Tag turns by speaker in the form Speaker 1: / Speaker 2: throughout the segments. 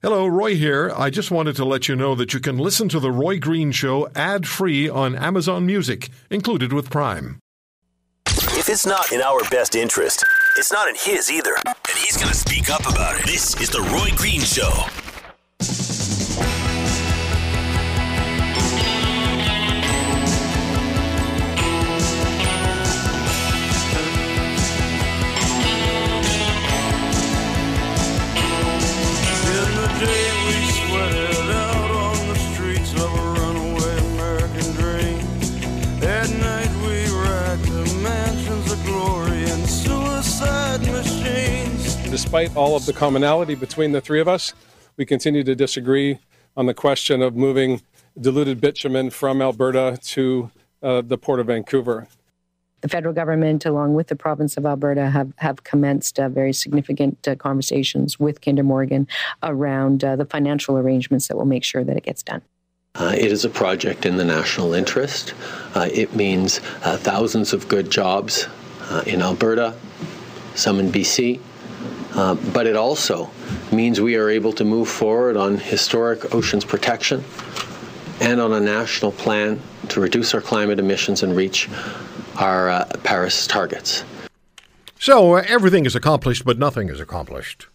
Speaker 1: Hello, Roy here. I just wanted to let you know that you can listen to The Roy Green Show ad free on Amazon Music, included with Prime.
Speaker 2: If it's not in our best interest, it's not in his either. And he's going to speak up about it. This is The Roy Green Show.
Speaker 3: Despite all of the commonality between the three of us, we continue to disagree on the question of moving diluted bitumen from Alberta to uh, the Port of Vancouver.
Speaker 4: the federal government, along with the province of Alberta, have, have commenced uh, very significant uh, conversations with Kinder Morgan around uh, the financial arrangements that will make sure that it gets done.
Speaker 5: Uh, it is a project in the national interest. Uh, it means uh, thousands of good jobs uh, in Alberta, some in BC, uh, but it also means we are able to move forward on historic oceans protection and on a national plan to reduce our climate emissions and reach our uh, Paris targets.
Speaker 1: So uh, everything is accomplished, but nothing is accomplished.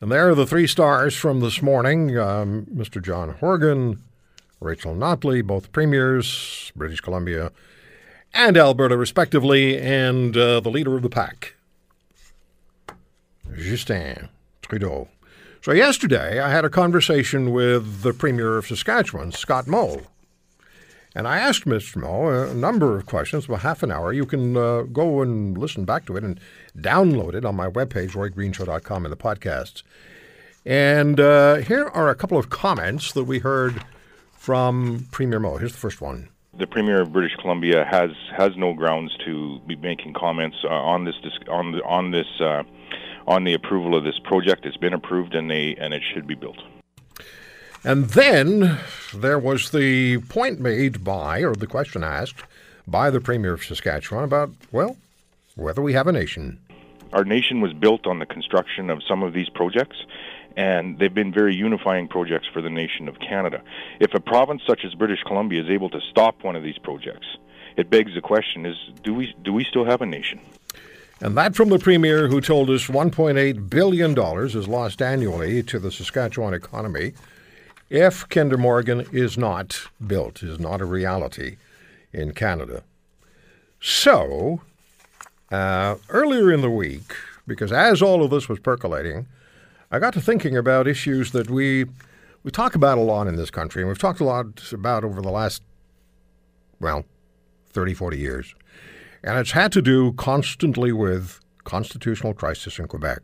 Speaker 1: And there are the three stars from this morning um, Mr. John Horgan, Rachel Notley, both premiers, British Columbia and Alberta, respectively, and uh, the leader of the pack, Justin Trudeau. So, yesterday I had a conversation with the Premier of Saskatchewan, Scott Moe. And I asked Mr. Moe a number of questions, about half an hour. You can uh, go and listen back to it and download it on my webpage, roygreenshow.com, in the podcasts. And uh, here are a couple of comments that we heard from Premier Moe. Here's the first one.
Speaker 6: the Premier of British Columbia has has no grounds to be making comments uh, on this on on this uh, on the approval of this project. It's been approved and they and it should be built.
Speaker 1: And then there was the point made by, or the question asked by the Premier of Saskatchewan about, well, whether we have a nation.
Speaker 6: Our nation was built on the construction of some of these projects, and they've been very unifying projects for the nation of Canada. If a province such as British Columbia is able to stop one of these projects, it begs the question: Is do we do we still have a nation?
Speaker 1: And that from the Premier who told us $1.8 billion is lost annually to the Saskatchewan economy if Kinder Morgan is not built, is not a reality in Canada. So, uh, earlier in the week, because as all of this was percolating, I got to thinking about issues that we we talk about a lot in this country, and we've talked a lot about over the last, well, 30, 40 years. And it's had to do constantly with constitutional crisis in Quebec.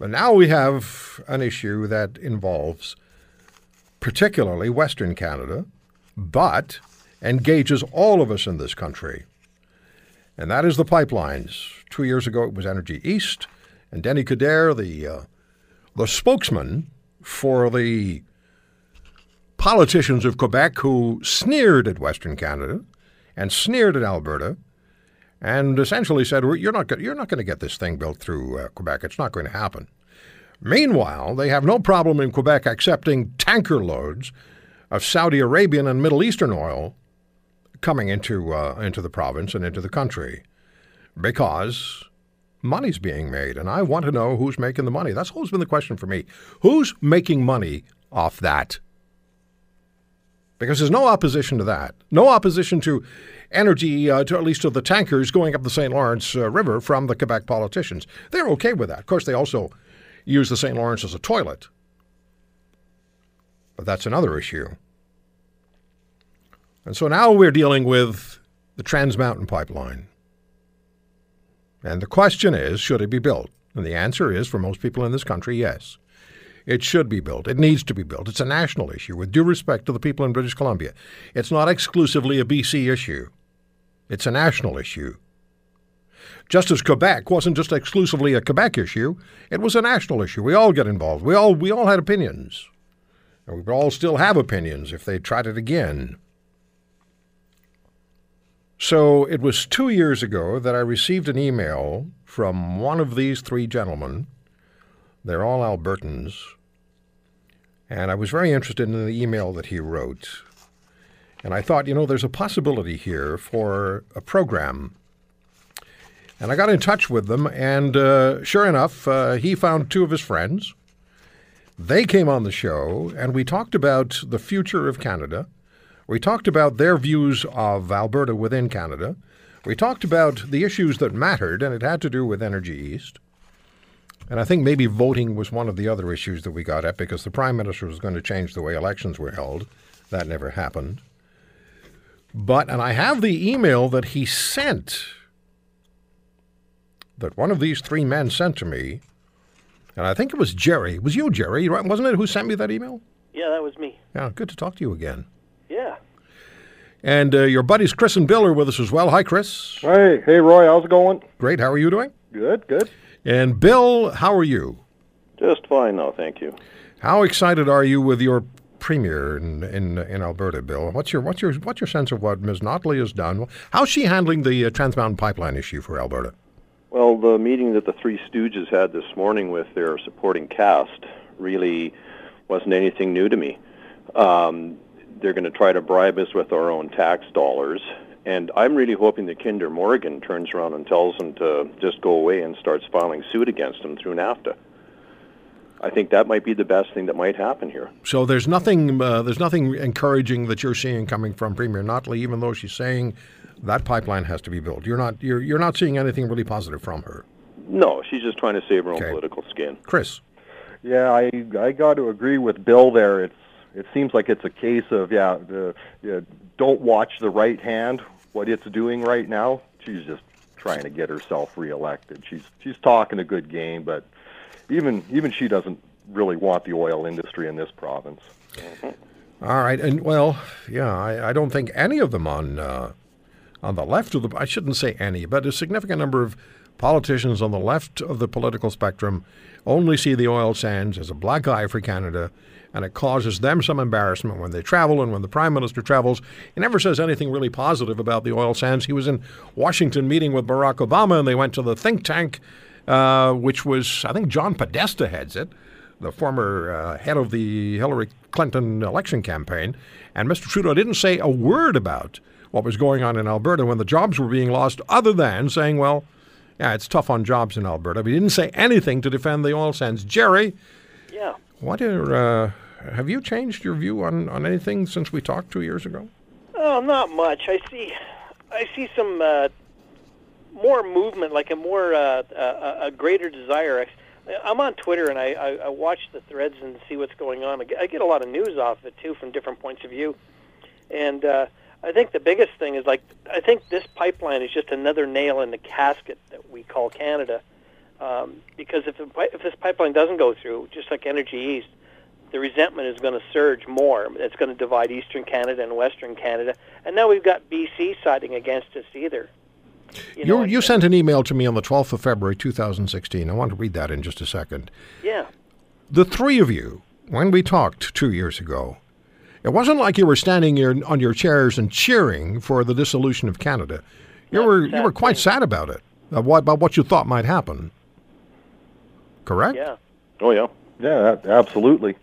Speaker 1: But now we have an issue that involves particularly Western Canada, but engages all of us in this country. And that is the pipelines. Two years ago, it was Energy East, and Denis Coderre, the uh, the spokesman for the politicians of Quebec who sneered at Western Canada and sneered at Alberta, and essentially said, "Well, "You're not you're not going to get this thing built through uh, Quebec. It's not going to happen." Meanwhile, they have no problem in Quebec accepting tanker loads of Saudi Arabian and Middle Eastern oil coming into uh, into the province and into the country because money's being made, and I want to know who's making the money. That's always been the question for me: who's making money off that? Because there's no opposition to that, no opposition to energy, uh, to at least to the tankers going up the St. Lawrence uh, River from the Quebec politicians. They're okay with that. Of course, they also use the St. Lawrence as a toilet, but that's another issue. And so now we're dealing with the Trans Mountain Pipeline. And the question is should it be built? And the answer is for most people in this country, yes. It should be built. It needs to be built. It's a national issue, with due respect to the people in British Columbia. It's not exclusively a BC issue, it's a national issue. Just as Quebec wasn't just exclusively a Quebec issue, it was a national issue. We all get involved. We all, we all had opinions. And we would all still have opinions if they tried it again. So it was two years ago that I received an email from one of these three gentlemen They're all Albertans. And I was very interested in the email that he wrote. And I thought, you know, there's a possibility here for a program. And I got in touch with them, and uh, sure enough, uh, he found two of his friends. They came on the show, and we talked about the future of Canada. We talked about their views of Alberta within Canada. We talked about the issues that mattered, and it had to do with Energy East. And I think maybe voting was one of the other issues that we got at because the Prime Minister was going to change the way elections were held. That never happened. But, and I have the email that he sent, that one of these three men sent to me, and I think it was Jerry. It was you, Jerry, right? wasn't it, who sent me that email?
Speaker 7: Yeah, that was me.
Speaker 1: Yeah, good to talk to you again.
Speaker 7: Yeah.
Speaker 1: And uh, your buddies Chris and Bill are with us as well. Hi, Chris.
Speaker 8: Hey, hey, Roy, how's it going?
Speaker 1: Great. How are you doing?
Speaker 8: Good, good.
Speaker 1: And Bill, how are you?
Speaker 8: Just fine now, thank you.
Speaker 1: How excited are you with your premier in, in in Alberta, Bill? What's your what's your what's your sense of what Ms. Notley has done? How's she handling the uh, Trans Mountain Pipeline issue for Alberta?
Speaker 8: Well, the meeting that the Three Stooges had this morning with their supporting cast really wasn't anything new to me. Um, they're going to try to bribe us with our own tax dollars. And I'm really hoping that Kinder Morgan turns around and tells them to just go away and starts filing suit against them through NAFTA. I think that might be the best thing that might happen here.
Speaker 1: So there's nothing uh, there's nothing encouraging that you're seeing coming from Premier Notley, even though she's saying that pipeline has to be built. You're not you're you're not seeing anything really positive from her.
Speaker 8: No, she's just trying to save her
Speaker 1: Okay.
Speaker 8: own political skin.
Speaker 1: Chris.
Speaker 9: Yeah, I I got to agree with Bill there. It's it seems like it's a case of yeah, the, yeah, don't watch the right hand what it's doing right now. She's just trying to get herself reelected. She's she's talking a good game, but even even she doesn't really want the oil industry in this province.
Speaker 1: All right, and well, yeah, I, I don't think any of them on uh, on the left of the I shouldn't say any, but a significant number of politicians on the left of the political spectrum only see the oil sands as a black eye for Canada, and it causes them some embarrassment when they travel and when the prime minister travels. He never says anything really positive about the oil sands. He was in Washington meeting with Barack Obama, and they went to the think tank, uh, which was I think John Podesta heads it the former uh, head of the Hillary Clinton election campaign, and Mr. Trudeau didn't say a word about what was going on in Alberta when the jobs were being lost, other than saying, well, yeah, it's tough on jobs in Alberta. But he didn't say anything to defend the oil sands. Jerry. What are, uh, have you changed your view on, on anything since we talked two years ago?
Speaker 7: Oh, not much. I see. I see some uh, more movement, like a more uh, a, a greater desire. I'm on Twitter and I, I, I watch the threads and see what's going on. I get, I get a lot of news off of it too, from different points of view. And uh, I think the biggest thing is like I think this pipeline is just another nail in the casket that we call Canada. Um, because if, the, if this pipeline doesn't go through, just like Energy East, the resentment is going to surge more. It's going to divide Eastern Canada and Western Canada. And now we've got BC siding against us either.
Speaker 1: You,
Speaker 7: know,
Speaker 1: you sent an email to me on the 12th of February 2016. I want to read that in just a second.
Speaker 7: Yeah.
Speaker 1: the three of you, when we talked two years ago, it wasn't like you were standing here on your chairs and cheering for the dissolution of Canada. You were you were quite sad about it, what, about what you thought might happen. Correct?
Speaker 7: Yeah.
Speaker 8: Oh yeah.
Speaker 9: Yeah, absolutely.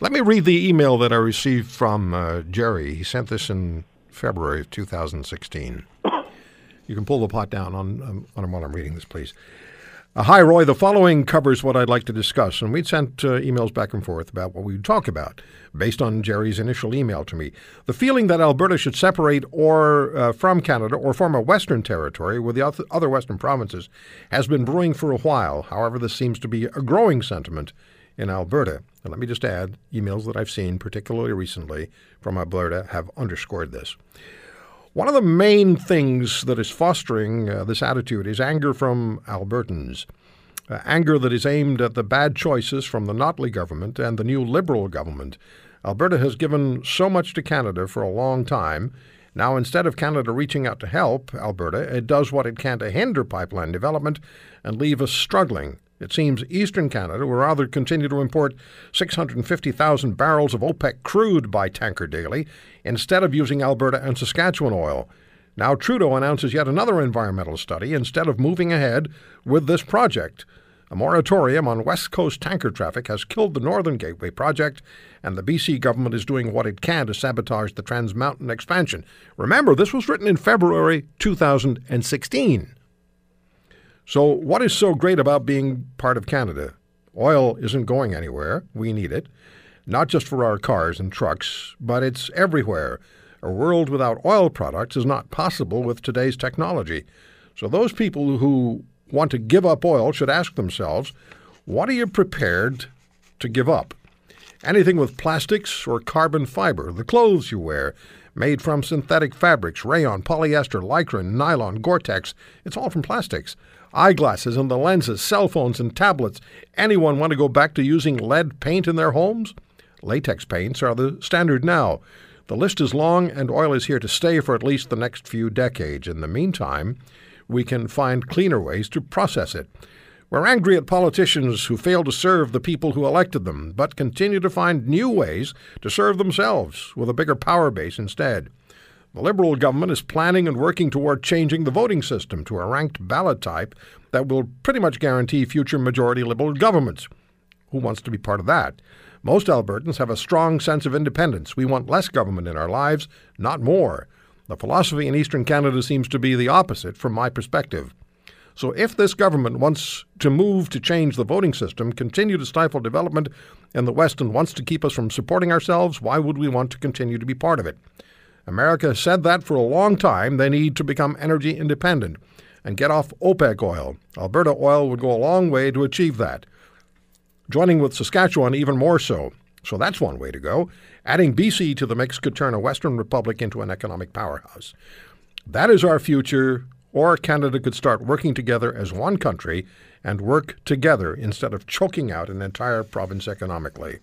Speaker 1: Let me read the email that I received from uh, Jerry. He sent this in February of 2016. You can pull the pot down on, um, on while I'm reading this, please. Uh, Hi, Roy. The following covers what I'd like to discuss. And we'd sent uh, emails back and forth about what we'd talk about based on Jerry's initial email to me. The feeling that Alberta should separate or uh, from Canada or form a Western territory with the other Western provinces has been brewing for a while. However, this seems to be a growing sentiment in Alberta. And let me just add emails that I've seen, particularly recently from Alberta, have underscored this. One of the main things that is fostering uh, this attitude is anger from Albertans. Uh, anger that is aimed at the bad choices from the Notley government and the new Liberal government. Alberta has given so much to Canada for a long time. Now, instead of Canada reaching out to help Alberta, it does what it can to hinder pipeline development and leave us struggling. It seems Eastern Canada will rather continue to import 650,000 barrels of OPEC crude by tanker daily instead of using Alberta and Saskatchewan oil. Now, Trudeau announces yet another environmental study instead of moving ahead with this project. A moratorium on West Coast tanker traffic has killed the Northern Gateway project, and the BC government is doing what it can to sabotage the Trans Mountain expansion. Remember, this was written in February 2016. So, what is so great about being part of Canada? Oil isn't going anywhere. We need it, not just for our cars and trucks, but it's everywhere. A world without oil products is not possible with today's technology. So, those people who want to give up oil should ask themselves what are you prepared to give up? Anything with plastics or carbon fiber, the clothes you wear, made from synthetic fabrics, rayon, polyester, lycra, nylon, Gore Tex, it's all from plastics. Eyeglasses and the lenses, cell phones and tablets. Anyone want to go back to using lead paint in their homes? Latex paints are the standard now. The list is long, and oil is here to stay for at least the next few decades. In the meantime, we can find cleaner ways to process it. We're angry at politicians who fail to serve the people who elected them, but continue to find new ways to serve themselves with a bigger power base instead. The Liberal government is planning and working toward changing the voting system to a ranked ballot type that will pretty much guarantee future majority Liberal governments. Who wants to be part of that? Most Albertans have a strong sense of independence. We want less government in our lives, not more. The philosophy in Eastern Canada seems to be the opposite from my perspective. So, if this government wants to move to change the voting system, continue to stifle development in the West, and wants to keep us from supporting ourselves, why would we want to continue to be part of it? America said that for a long time they need to become energy independent and get off OPEC oil. Alberta oil would go a long way to achieve that. Joining with Saskatchewan, even more so. So that's one way to go. Adding BC to the mix could turn a Western republic into an economic powerhouse. That is our future, or Canada could start working together as one country and work together instead of choking out an entire province economically.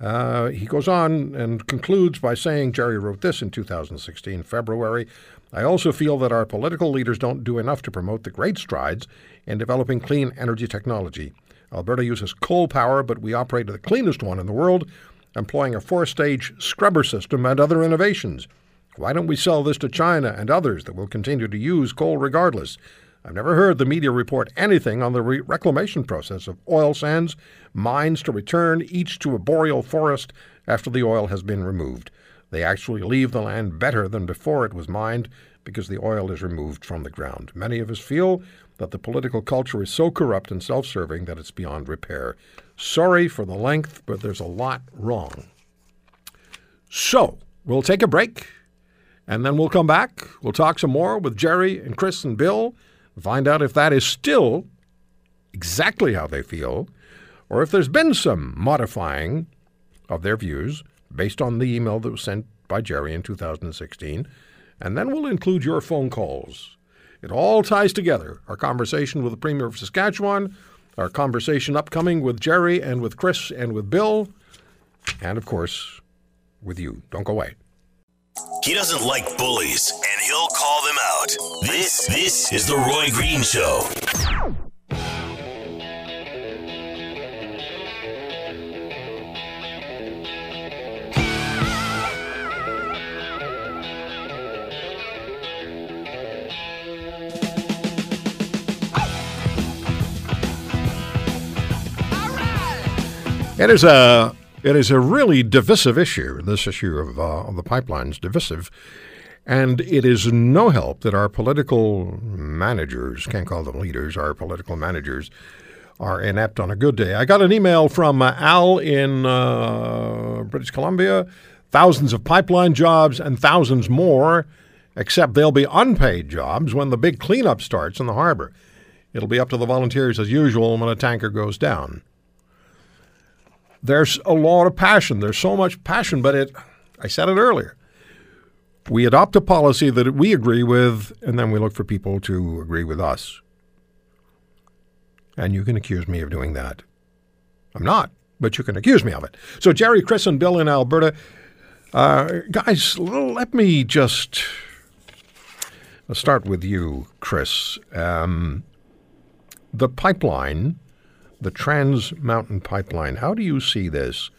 Speaker 1: Uh, he goes on and concludes by saying Jerry wrote this in 2016, February. I also feel that our political leaders don't do enough to promote the great strides in developing clean energy technology. Alberta uses coal power, but we operate the cleanest one in the world, employing a four stage scrubber system and other innovations. Why don't we sell this to China and others that will continue to use coal regardless? I've never heard the media report anything on the re- reclamation process of oil sands, mines to return each to a boreal forest after the oil has been removed. They actually leave the land better than before it was mined because the oil is removed from the ground. Many of us feel that the political culture is so corrupt and self serving that it's beyond repair. Sorry for the length, but there's a lot wrong. So, we'll take a break and then we'll come back. We'll talk some more with Jerry and Chris and Bill, find out if that is still exactly how they feel, or if there's been some modifying of their views based on the email that was sent by Jerry in 2016. And then we'll include your phone calls. It all ties together. Our conversation with the Premier of Saskatchewan, our conversation upcoming with Jerry and with Chris and with Bill, and of course, with you. Don't go away.
Speaker 2: He doesn't like bullies, and he'll call them out. This this is the Roy Green Show.
Speaker 1: It is a it is a really divisive issue. This issue of, uh, of the pipelines divisive, and it is no help that our political managers can't call them leaders. Our political managers are inept on a good day. I got an email from uh, Al in uh, British Columbia. Thousands of pipeline jobs and thousands more, except they'll be unpaid jobs when the big cleanup starts in the harbor. It'll be up to the volunteers as usual when a tanker goes down there's a lot of passion. There's so much passion, but it, I said it earlier. We adopt a policy that we agree with, and then we look for people to agree with us. And you can accuse me of doing that. I'm not, but you can accuse me of it. So, Jerry, Chris, and Bill in Alberta, uh, guys, let me just let's start with you, Chris. Um, the pipeline the Trans Mountain Pipeline. How do you see this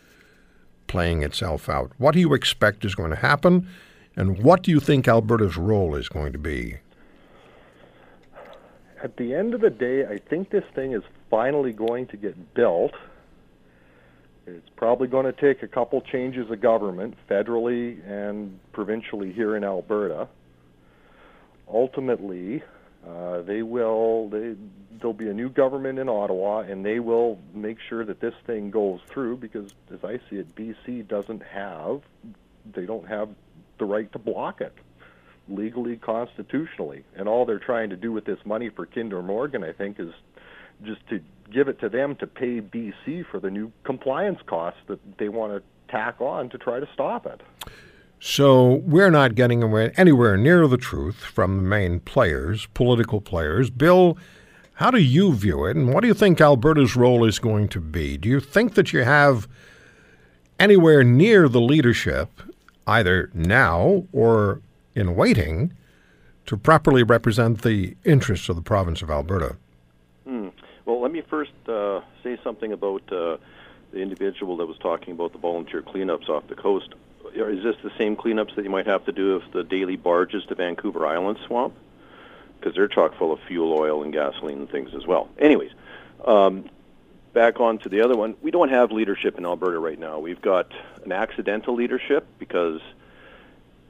Speaker 1: playing itself out? What do you expect is going to happen? And what do you think Alberta's role is going to be?
Speaker 9: at the end of the day, I think this thing is finally going to get built. It's probably going to take a couple changes of government, federally and provincially here in Alberta. Ultimately, uh, they will. They, there'll be a new government in Ottawa, and they will make sure that this thing goes through. Because, as I see it, BC doesn't have. They don't have the right to block it legally, constitutionally. And all they're trying to do with this money for Kinder Morgan, I think, is just to give it to them to pay BC for the new compliance costs that they want to tack on to try to stop it.
Speaker 1: So we're not getting anywhere near the truth from the main players, political players. Bill, how do you view it, and what do you think Alberta's role is going to be? Do you think that you have anywhere near the leadership, either now or in waiting, to properly represent the interests of the province of Alberta?
Speaker 8: Hmm. Well, let me first uh, say something about uh, the individual that was talking about the volunteer cleanups off the coast. Is this the same cleanups that you might have to do if the daily barges to Vancouver Island swamp? Because they're chock full of fuel oil and gasoline and things as well. Anyways, um, back on to the other one. We don't have leadership in Alberta right now. We've got an accidental leadership because,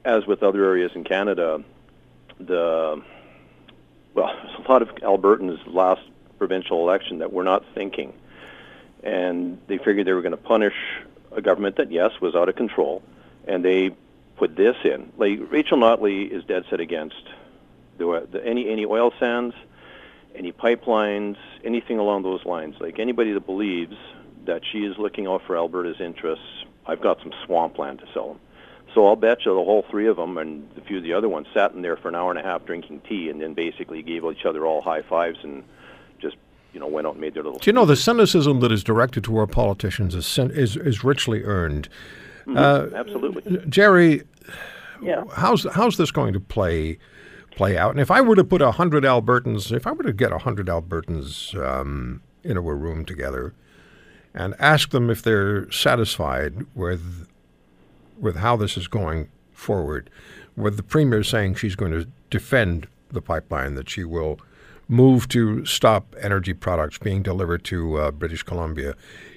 Speaker 8: as with other areas in Canada, the well, a lot of Albertans last provincial election that were not thinking, and they figured they were going to punish a government that yes was out of control and they put this in. Like Rachel Notley is dead set against the, the, any any oil sands, any pipelines, anything along those lines. Like anybody that believes that she is looking out for Alberta's interests, I've got some swampland to sell them. So I'll bet you the whole three of them and a few of the other ones sat in there for an hour and a half drinking tea, and then basically gave each other all high fives and just you know went out and made their little.
Speaker 1: Do you know the cynicism that is directed to our politicians is is, is richly earned.
Speaker 8: Mm-hmm. Uh, Absolutely,
Speaker 1: Jerry.
Speaker 7: Yeah.
Speaker 1: How's how's this going to play play out? And if I were to put a hundred Albertans, if I were to get a hundred Albertans um, in a room together, and ask them if they're satisfied with with how this is going forward, with the premier saying she's going to defend the pipeline, that she will move to stop energy products being delivered to uh, British Columbia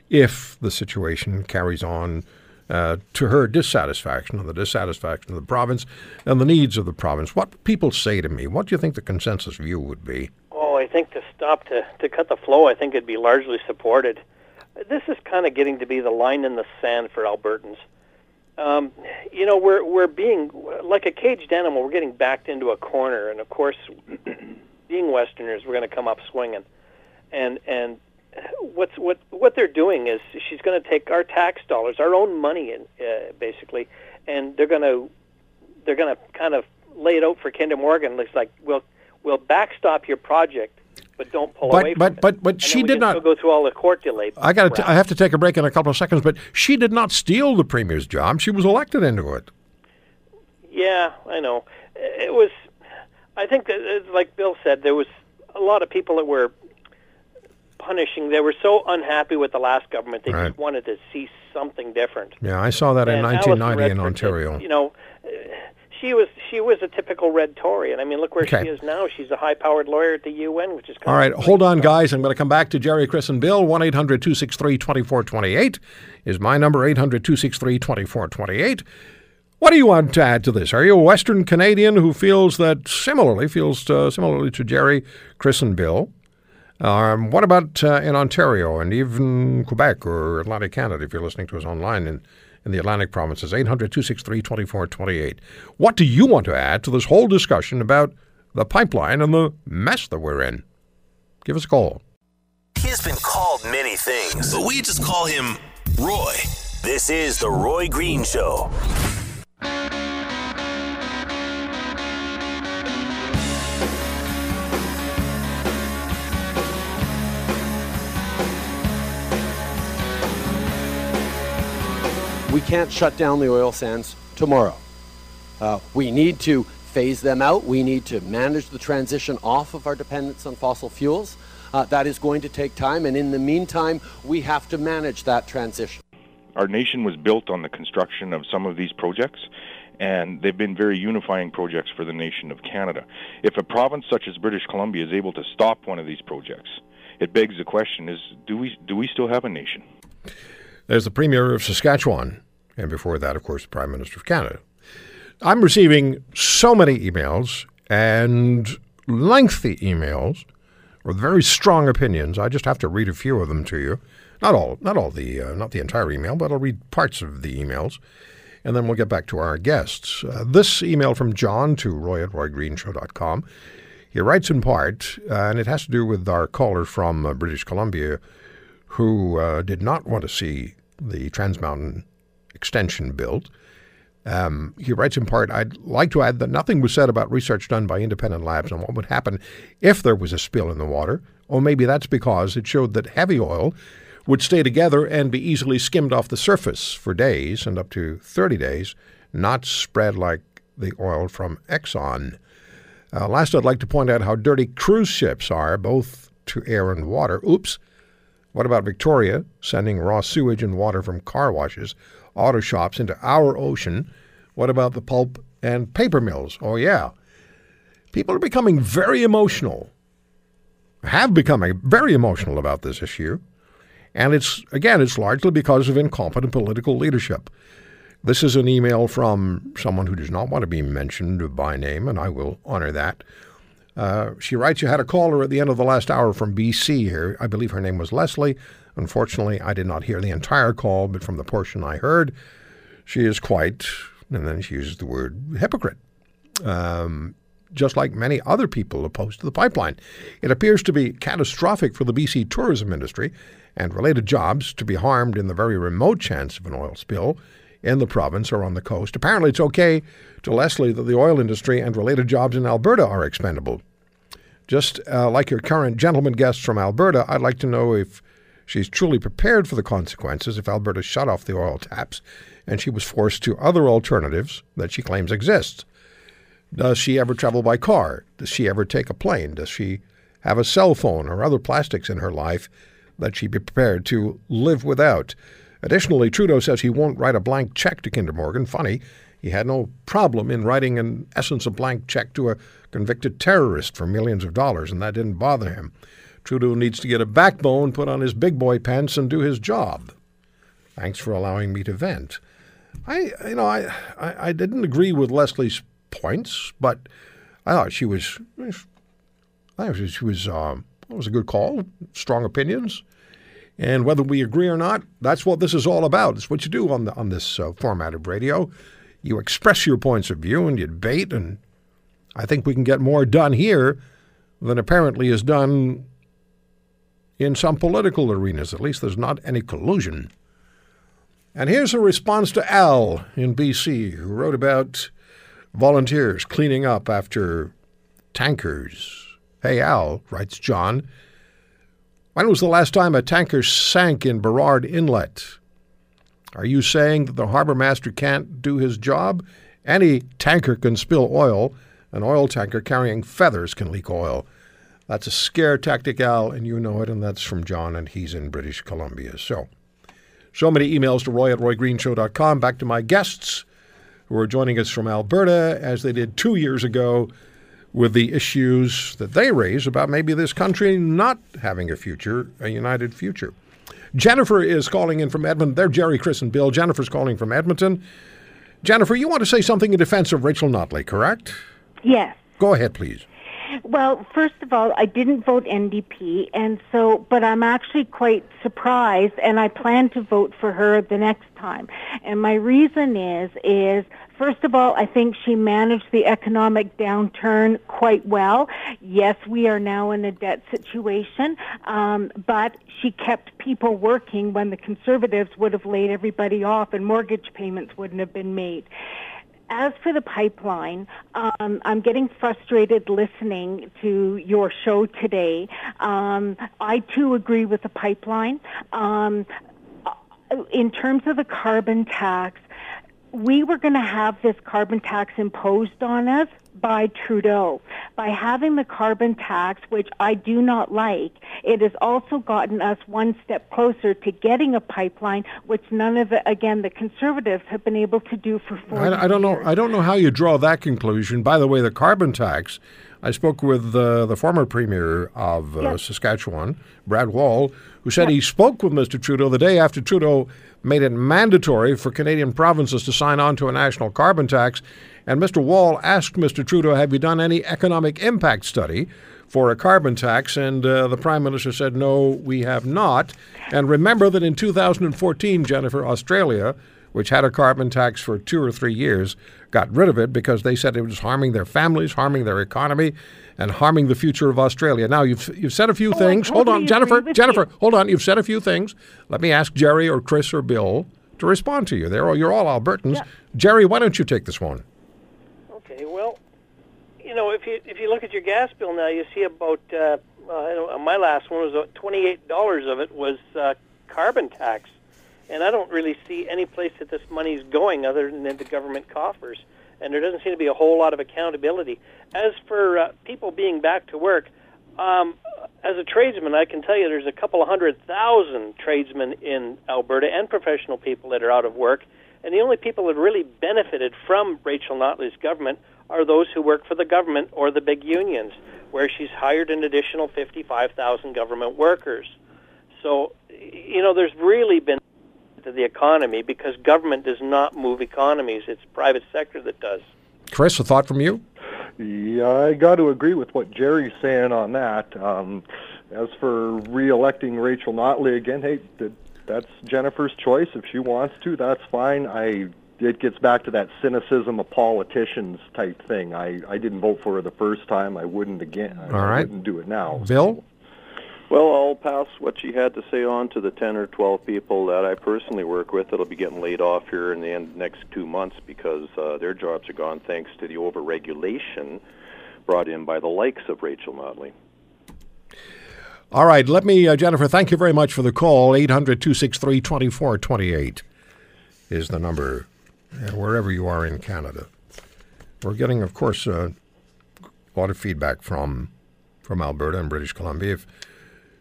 Speaker 1: if the situation carries on uh, to her dissatisfaction and the dissatisfaction of the province and the needs of the province. What people say to me, what do you think the consensus view would be?
Speaker 7: Oh, I think to stop, to, to cut the flow, I think it'd be largely supported. This is kind of getting to be the line in the sand for Albertans. Um, you know, we're we're being like a caged animal. We're getting backed into a corner, and of course, being Westerners, we're going to come up swinging. And and what's what what they're doing is she's going to take our tax dollars, our own money, in, uh, basically, and they're going to they're going to kind of lay it out for Kinder Morgan. Looks like we'll we'll backstop your project, but don't pull
Speaker 1: but,
Speaker 7: away
Speaker 1: but, but,
Speaker 7: it.
Speaker 1: But
Speaker 7: And
Speaker 1: she did not.
Speaker 7: go through all the court delay.
Speaker 1: I got. I have to take a break in a couple of seconds. But she did not steal the premier's job. She was elected into it.
Speaker 7: Yeah, I know. It was. I think that, like Bill said, there was a lot of people that were punishing. They were so unhappy with the last government. They
Speaker 1: Right.
Speaker 7: just wanted to see something different.
Speaker 1: Yeah, I saw that in
Speaker 7: And Alison
Speaker 1: 1990 in
Speaker 7: Redford did,
Speaker 1: Ontario.
Speaker 7: you know, she was she was a typical red Tory, and I mean, look where
Speaker 1: Okay.
Speaker 7: she is now. She's a high-powered lawyer at the UN, which is kind
Speaker 1: All right, hold on, guys. I'm going to come back to Jerry, Chris, and Bill. 1 800 263 2428 is my number, 800 263 2428. What do you want to add to this? Are you a Western Canadian who feels that similarly, feels uh, similarly to Jerry, Chris, and Bill? Um, what about uh, in Ontario and even Quebec or Atlantic Canada, if you're listening to us online in, in the Atlantic provinces? 800 263 2428. What do you want to add to this whole discussion about the pipeline and the mess that we're in? Give us a call.
Speaker 2: He has been called many things, but we just call him Roy. This is The Roy Green Show.
Speaker 10: We can't shut down the oil sands tomorrow. Uh, we need to phase them out. We need to manage the transition off of our dependence on fossil fuels. Uh, that is going to take time, and in the meantime, we have to manage that transition.
Speaker 6: Our nation was built on the construction of some of these projects, and they've been very unifying projects for the nation of Canada. If a province such as British Columbia is able to stop one of these projects, it begs the question: Is do we do we still have a nation?
Speaker 1: There's the Premier of Saskatchewan, and before that, of course, the Prime Minister of Canada. I'm receiving so many emails and lengthy emails with very strong opinions. I just have to read a few of them to you. Not all, not all the, uh, not the entire email, but I'll read parts of the emails, and then we'll get back to our guests. Uh, this email from John to Roy at RoyGreenshow.com. He writes in part, uh, and it has to do with our caller from uh, British Columbia, who uh, did not want to see the Trans Mountain extension built. Um, he writes in part, I'd like to add that nothing was said about research done by independent labs on what would happen if there was a spill in the water, or maybe that's because it showed that heavy oil would stay together and be easily skimmed off the surface for days and up to 30 days, not spread like the oil from Exxon. Uh, last, I'd like to point out how dirty cruise ships are, both to air and water. Oops. What about Victoria sending raw sewage and water from car washes, auto shops into our ocean? What about the pulp and paper mills? Oh, yeah. People are becoming very emotional, have become very emotional about this issue. And it's, again, it's largely because of incompetent political leadership. This is an email from someone who does not want to be mentioned by name, and I will honor that. Uh, she writes, You had a caller at the end of the last hour from BC here. I believe her name was Leslie. Unfortunately, I did not hear the entire call, but from the portion I heard, she is quite, and then she uses the word hypocrite. Um, just like many other people opposed to the pipeline. It appears to be catastrophic for the BC tourism industry and related jobs to be harmed in the very remote chance of an oil spill in the province or on the coast. Apparently, it's okay to Leslie that the oil industry and related jobs in Alberta are expendable. Just uh, like your current gentleman guests from Alberta, I'd like to know if she's truly prepared for the consequences if Alberta shut off the oil taps and she was forced to other alternatives that she claims exist. Does she ever travel by car? Does she ever take a plane? Does she have a cell phone or other plastics in her life that she'd be prepared to live without? Additionally, Trudeau says he won't write a blank check to Kinder Morgan. Funny, he had no problem in writing, in essence, a blank check to a convicted terrorist for millions of dollars, and that didn't bother him. Trudeau needs to get a backbone, put on his big boy pants, and do his job. Thanks for allowing me to vent. I, you know, I, I, I didn't agree with Leslie's points, but I thought she was, I thought she was, um, it was a good call, strong opinions. And whether we agree or not, that's what this is all about. It's what you do on the on this uh, format of radio. You express your points of view and you debate, and I think we can get more done here than apparently is done in some political arenas. At least there's not any collusion. And here's a response to Al in BC, who wrote about volunteers cleaning up after tankers. Hey, Al, writes John. When was the last time a tanker sank in Burrard Inlet? Are you saying that the harbor master can't do his job? Any tanker can spill oil. An oil tanker carrying feathers can leak oil. That's a scare tactic, Al, and you know it, and that's from John, and he's in British Columbia. So, so many emails to roy at roygreenshow.com. Back to my guests who are joining us from Alberta, as they did two years ago with the issues that they raise about maybe this country not having a future, a united future. Jennifer is calling in from Edmonton. They're Jerry, Chris, and Bill. Jennifer's calling from Edmonton. Jennifer, you want to say something in defense of Rachel Notley, correct?
Speaker 11: Yes.
Speaker 1: Go ahead, please.
Speaker 11: Well, first of all, I didn't vote NDP, and so, but I'm actually quite surprised, and I plan to vote for her the next time. And my reason is, is First of all, I think she managed the economic downturn quite well. Yes, we are now in a debt situation, um, but she kept people working when the conservatives would have laid everybody off and mortgage payments wouldn't have been made as for the pipeline, um, I'm getting frustrated listening to your show today. Um, I too agree with the pipeline. Um, in terms of the carbon tax, we were going to have this carbon tax imposed on us by Trudeau. By having the carbon tax, which I do not like, it has also gotten us one step closer to getting a pipeline, which none of the, again, the conservatives have been able to do for 40
Speaker 1: I, I don't know. I don't know how you draw that conclusion. By the way, the carbon tax. I spoke with uh, the former premier of uh, Saskatchewan, Brad Wall, who said he spoke with Mr. Trudeau the day after Trudeau made it mandatory for Canadian provinces to sign on to a national carbon tax. And Mr. Wall asked Mr. Trudeau, "Have you done any economic impact study for a carbon tax?" And uh, the prime minister said, "No, we have not." And remember that in 2014, Jennifer, Australia which had a carbon tax for two or three years, got rid of it because they said it was harming their families, harming their economy, and harming the future of Australia. Now you've you've said a few
Speaker 11: Oh,
Speaker 1: things. hold on, Jennifer. Jennifer,
Speaker 11: you.
Speaker 1: hold on. You've said a few things. Let me ask Jerry or Chris or Bill to respond to you. They're, you're all Albertans. Jerry, why don't you take this one?
Speaker 7: Okay, well, you know, if you if you look at your gas bill now, you see about uh, I don't, my last one was twenty eight dollars of it was uh, carbon tax, and I don't really see any place that this money's going other than in the government coffers, and there doesn't seem to be a whole lot of accountability. As for uh, people being back to work, um, as a tradesman, I can tell you there's a couple of hundred thousand tradesmen in Alberta and professional people that are out of work. And the only people that really benefited from Rachel Notley's government are those who work for the government or the big unions, where she's hired an additional 55,000 government workers. So, you know, there's really been to the economy because government does not move economies; it's private sector that does.
Speaker 1: Chris, a thought from you?
Speaker 9: Yeah, I got to agree with what Jerry's saying on that. Um, as for re-electing Rachel Notley again, hey, th- that's Jennifer's choice. If she wants to, that's fine. I it gets back to that cynicism of politicians type thing. I I didn't vote for her the first time. I wouldn't again. I
Speaker 1: All right.
Speaker 9: wouldn't do it now.
Speaker 1: Bill?
Speaker 8: Well, I'll pass what she had to say on to the 10 or 12 people that I personally work with that'll be getting laid off here in the end next two months because uh, their jobs are gone thanks to the overregulation brought in by the likes of Rachel Notley.
Speaker 1: All right, let me, uh, Jennifer, thank you very much for the call. 800 263 2428 is the number, uh, wherever you are in Canada. We're getting, of course, uh, a lot of feedback from, from Alberta and British Columbia. If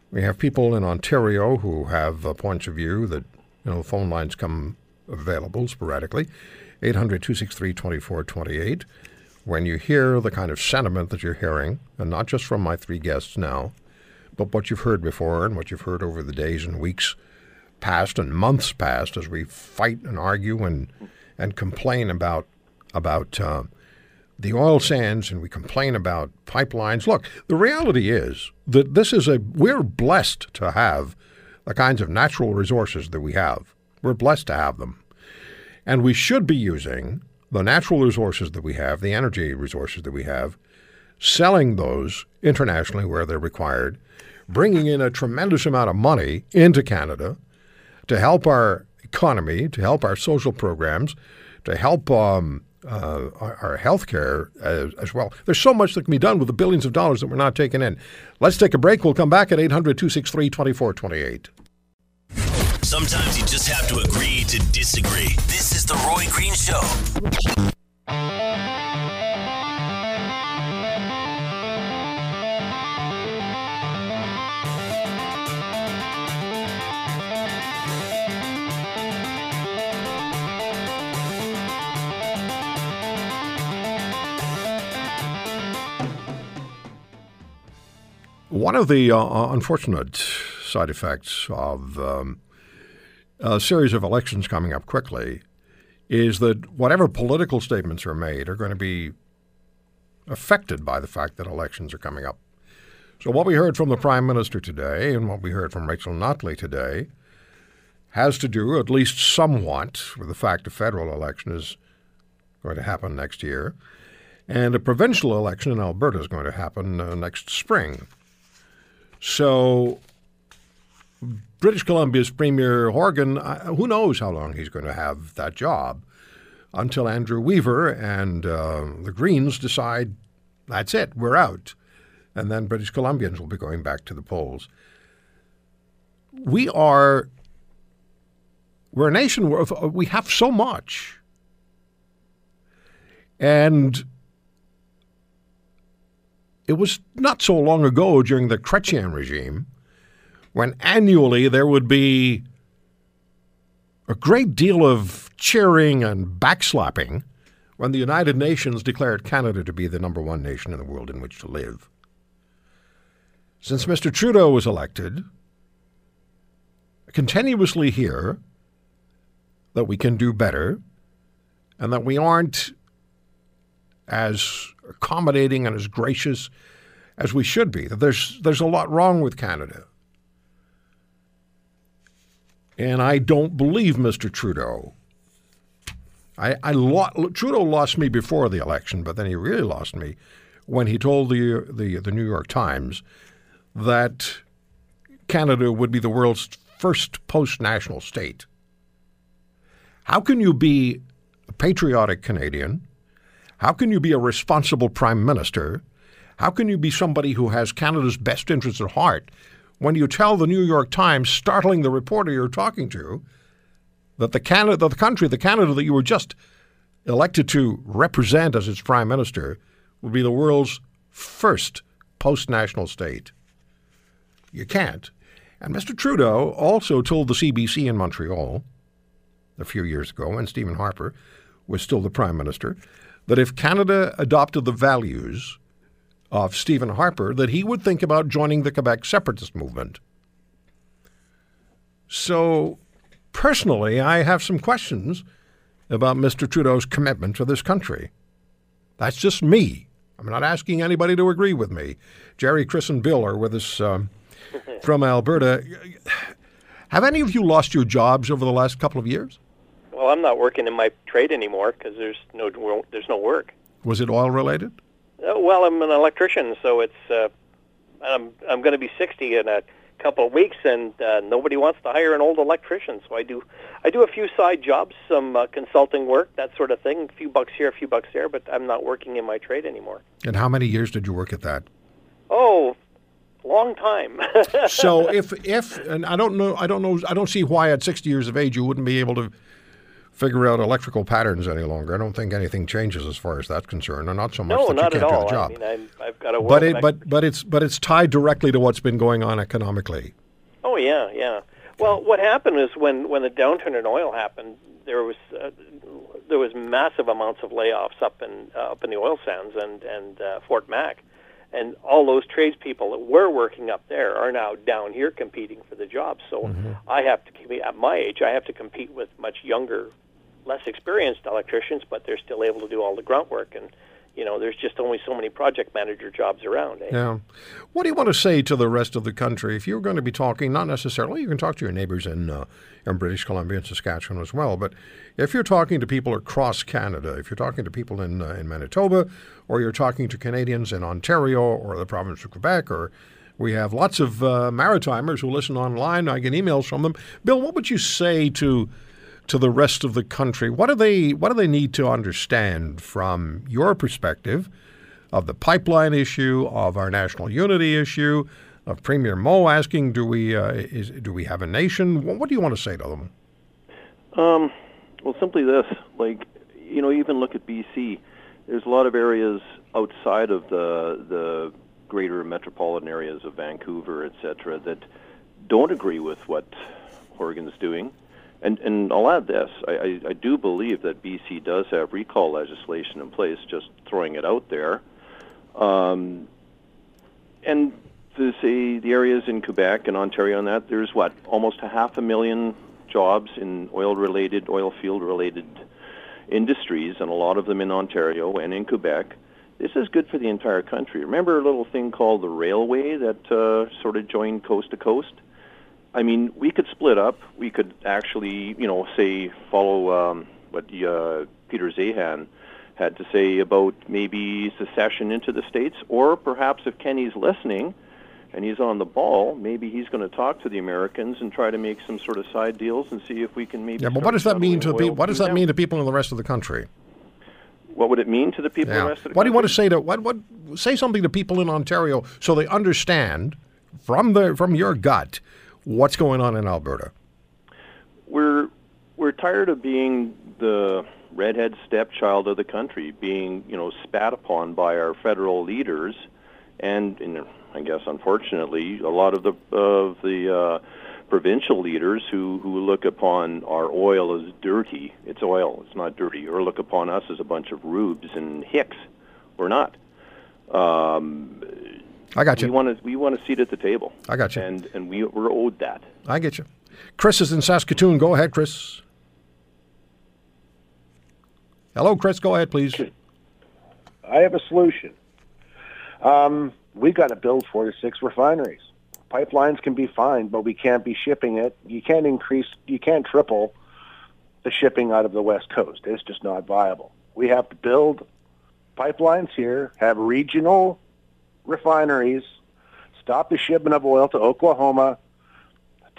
Speaker 1: we have people in Ontario who have points of view that, you know, phone lines come available sporadically. 800 263 2428. When you hear the kind of sentiment that you're hearing, and not just from my three guests now, but what you've heard before and what you've heard over the days and weeks past and months past as we fight and argue and and complain about about uh, the oil sands and we complain about pipelines. Look, the reality is that this is a we're blessed to have the kinds of natural resources that we have. We're blessed to have them. And we should be using the natural resources that we have, the energy resources that we have, selling those internationally where they're required, bringing in a tremendous amount of money into Canada to help our economy, to help our social programs, to help um, uh, our, our health care as, as well. There's so much that can be done with the billions of dollars that we're not taking in. Let's take a break. We'll come back at 800 263 2428.
Speaker 2: Sometimes you just have to agree to disagree. This is the Roy Green Show.
Speaker 1: One of the uh, unfortunate side effects of um, a series of elections coming up quickly is that whatever political statements are made are going to be affected by the fact that elections are coming up. So, what we heard from the Prime Minister today and what we heard from Rachel Notley today has to do, at least somewhat, with the fact a federal election is going to happen next year, and a provincial election in Alberta is going to happen uh, next spring. So, British Columbia's Premier Horgan, who knows how long he's going to have that job until Andrew Weaver and uh, the Greens decide that's it, we're out. And then British Columbians will be going back to the polls. We are, we're a nation where we have so much And it was not so long ago during the Chrétien regime when annually there would be a great deal of cheering and backslapping when the United Nations declared Canada to be the number one nation in the world in which to live. Since Mr. Trudeau was elected, I continuously hear that we can do better and that we aren't as accommodating and as gracious as we should be. There's there's a lot wrong with Canada. And I don't believe Mr. Trudeau. I, I lo- Trudeau lost me before the election, but then he really lost me when he told the the, the New York Times that Canada would be the world's first post-national state. How can you be a patriotic Canadian? How can you be a responsible prime minister? How can you be somebody who has Canada's best interests at heart when you tell the New York Times, startling the reporter you're talking to, that the Canada, the country, the Canada that you were just elected to represent as its prime minister, will be the world's first post-national state? You can't. And Mr. Trudeau also told the CBC in Montreal a few years ago, when Stephen Harper was still the prime minister, that if Canada adopted the values of Stephen Harper, that he would think about joining the Quebec separatist movement. So, personally, I have some questions about Mr. Trudeau's commitment to this country. That's just me. I'm not asking anybody to agree with me. Jerry, Chris, and Bill are with us um, from Alberta. Have any of you lost your jobs over the last couple of years?
Speaker 7: Well, I'm not working in my trade anymore because there's no there's no work.
Speaker 1: Was it oil related?
Speaker 7: Uh, well, I'm an electrician, so it's uh, I'm I'm going to be 60 in a couple of weeks, and uh, nobody wants to hire an old electrician. So I do I do a few side jobs, some uh, consulting work, that sort of thing, a few bucks here, a few bucks there, but I'm not working in my trade anymore.
Speaker 1: And how many years did you work at that?
Speaker 7: Oh, long time.
Speaker 1: so if if and I don't know I don't know I don't see why at 60 years of age you wouldn't be able to figure out electrical patterns any longer. I don't think anything changes as far as that's concerned, or not so much
Speaker 7: no,
Speaker 1: that
Speaker 7: not
Speaker 1: you can't
Speaker 7: at all.
Speaker 1: do the job.
Speaker 7: I mean, i have got a
Speaker 1: but it, but but it's but it's tied directly to what's been going on economically.
Speaker 7: Oh yeah, yeah. Well, what happened is when when the downturn in oil happened, there was uh, there was massive amounts of layoffs up in uh, up in the oil sands and and uh, Fort Mac, and all those tradespeople that were working up there are now down here competing for the jobs. So
Speaker 1: Mm-hmm.
Speaker 7: I have to compete at my age. I have to compete with much younger, less experienced electricians, but they're still able to do all the grunt work. And you know, there's just only so many project manager jobs around. Eh?
Speaker 1: Yeah. What do you want to say to the rest of the country if you're going to be talking? Not necessarily. You can talk to your neighbors in uh, in British Columbia and Saskatchewan as well. But if you're talking to people across Canada, if you're talking to people in uh, in Manitoba, or you're talking to Canadians in Ontario or the province of Quebec, or we have lots of uh, Maritimers who listen online. I get emails from them. Bill, what would you say to to the rest of the country? What do they what do they need to understand from your perspective of the pipeline issue, of our national unity issue, of Premier Moe asking, do we uh, is, do we have a nation? What, what do you want to say to them?
Speaker 8: Um, well, simply this: like you know, even look at BC. There's a lot of areas outside of the the greater metropolitan areas of Vancouver, et cetera, that don't agree with what Horgan's doing. And and I'll add this: I, I, I do believe that BC does have recall legislation in place. Just throwing it out there. Um, and the areas in Quebec and Ontario and that, there's what almost a half a million jobs in oil-related, oil field-related industries, and a lot of them in Ontario and in Quebec. This is good for the entire country. Remember a little thing called the railway that uh, sort of joined coast to coast? I mean, we could split up. We could actually, you know, say follow um, what uh, Peter Zeihan had to say about maybe secession into the states, or perhaps if Kenney's listening and he's on the ball, maybe he's going to talk to the Americans and try to make some sort of side deals and see if we can maybe.
Speaker 1: Yeah, but what does that mean to
Speaker 8: shuttling
Speaker 1: people? What does that mean to people in the rest of the country?
Speaker 8: What would it mean to the people in
Speaker 1: Yeah.
Speaker 8: the rest of the
Speaker 1: What do you want to say to what what say something to people in Ontario so they understand from the from your gut what's going on in Alberta?
Speaker 8: we're we're tired of being the redhead stepchild of the country, being you know spat upon by our federal leaders, and, and I guess unfortunately a lot of the of the uh, provincial leaders who who look upon our oil as dirty. It's oil. It's not dirty. Or look upon us as a bunch of rubes and hicks. We're not. Um,
Speaker 1: I got you.
Speaker 8: We want to we want a seat at the table.
Speaker 1: I got you.
Speaker 8: And and we we're owed that.
Speaker 1: I get you. Chris is in Saskatoon. Go ahead, Chris. Hello, Chris. Go ahead, please.
Speaker 12: I have a solution. Um, we got to build four to six refineries. Pipelines can be fine, but we can't be shipping it. You can't increase, you can't triple the shipping out of the West Coast. It's just not viable. We have to build pipelines here, have regional refineries, stop the shipment of oil to Oklahoma,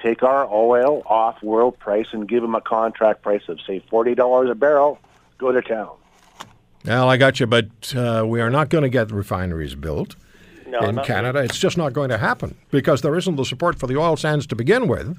Speaker 12: take our oil off world price and give them a contract price of, say, $40 a barrel, go to town.
Speaker 1: Well, I got you, but uh, we are not going to get refineries built
Speaker 7: No,
Speaker 1: in
Speaker 7: not
Speaker 1: Canada. It's just not going to happen because there isn't the support for the oil sands to begin with.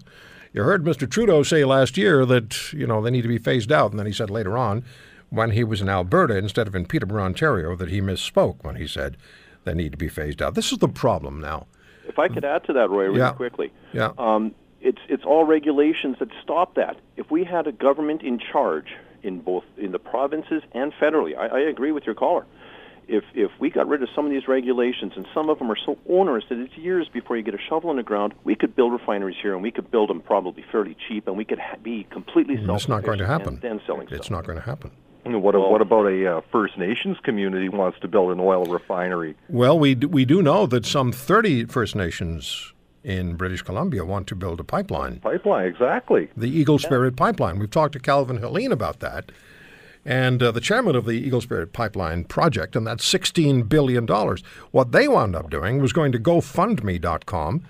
Speaker 1: You heard Mr. Trudeau say last year that you know they need to be phased out, and then he said later on, when he was in Alberta instead of in Peterborough, Ontario, that he misspoke when he said they need to be phased out. This is the problem now.
Speaker 8: If I could add to that, Roy, really
Speaker 1: Yeah.
Speaker 8: quickly.
Speaker 1: Yeah.
Speaker 8: Um, it's it's all regulations that stop that. If we had a government in charge in both in the provinces and federally, I, I agree with your caller. If if we got rid of some of these regulations and some of them are so onerous that it's years before you get a shovel in the ground, we could build refineries here and we could build them probably fairly cheap and we could ha- be completely self
Speaker 1: It's not going to happen.
Speaker 8: and then selling
Speaker 1: It's not going to happen.
Speaker 9: What, what about a uh, First Nations community wants to build an oil refinery?
Speaker 1: Well, we d- we do know that some 30 First Nations in British Columbia want to build a pipeline.
Speaker 9: Pipeline, exactly.
Speaker 1: The Eagle Spirit Pipeline. We've talked to Calvin Helin about that, and uh, the chairman of the Eagle Spirit Pipeline project, and that's $16 billion. What they wound up doing was going to GoFundMe.com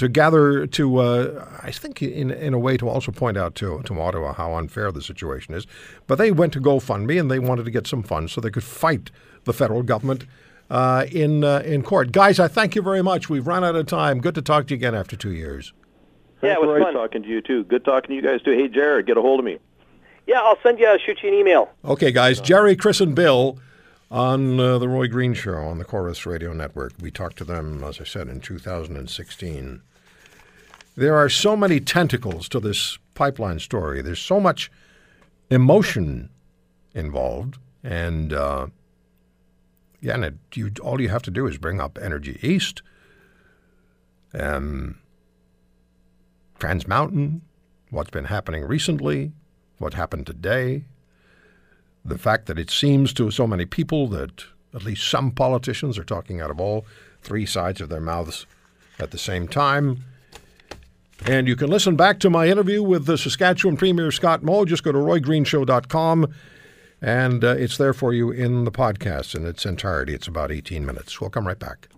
Speaker 1: to gather, to, uh, I think, in, in a way to also point out to, to Ottawa how unfair the situation is. But they went to GoFundMe and they wanted to get some funds so they could fight the federal government uh, in, uh, in court. Guys, I thank you very much. We've run out of time. Good to talk to you again after two years.
Speaker 7: Yeah, it was
Speaker 8: Roy,
Speaker 7: fun.
Speaker 8: talking to you too. Good talking to you guys too. Hey, Jared, get a hold of me.
Speaker 7: Yeah, I'll send you. I'll shoot you an email.
Speaker 1: Okay, guys. Jerry, Chris, and Bill on uh, the Roy Green Show on the Corus Radio Network. We talked to them, as I said, in 2016. There are so many tentacles to this pipeline story. There's so much emotion involved, and uh, yeah, and it, you, all you have to do is bring up Energy East, um, Trans Mountain, what's been happening recently, what happened today, the fact that it seems to so many people that at least some politicians are talking out of all three sides of their mouths at the same time. And you can listen back to my interview with the Saskatchewan Premier Scott Moe. Just go to roygreenshow.com and uh, it's there for you in the podcast in its entirety. It's about 18 minutes. We'll come right back.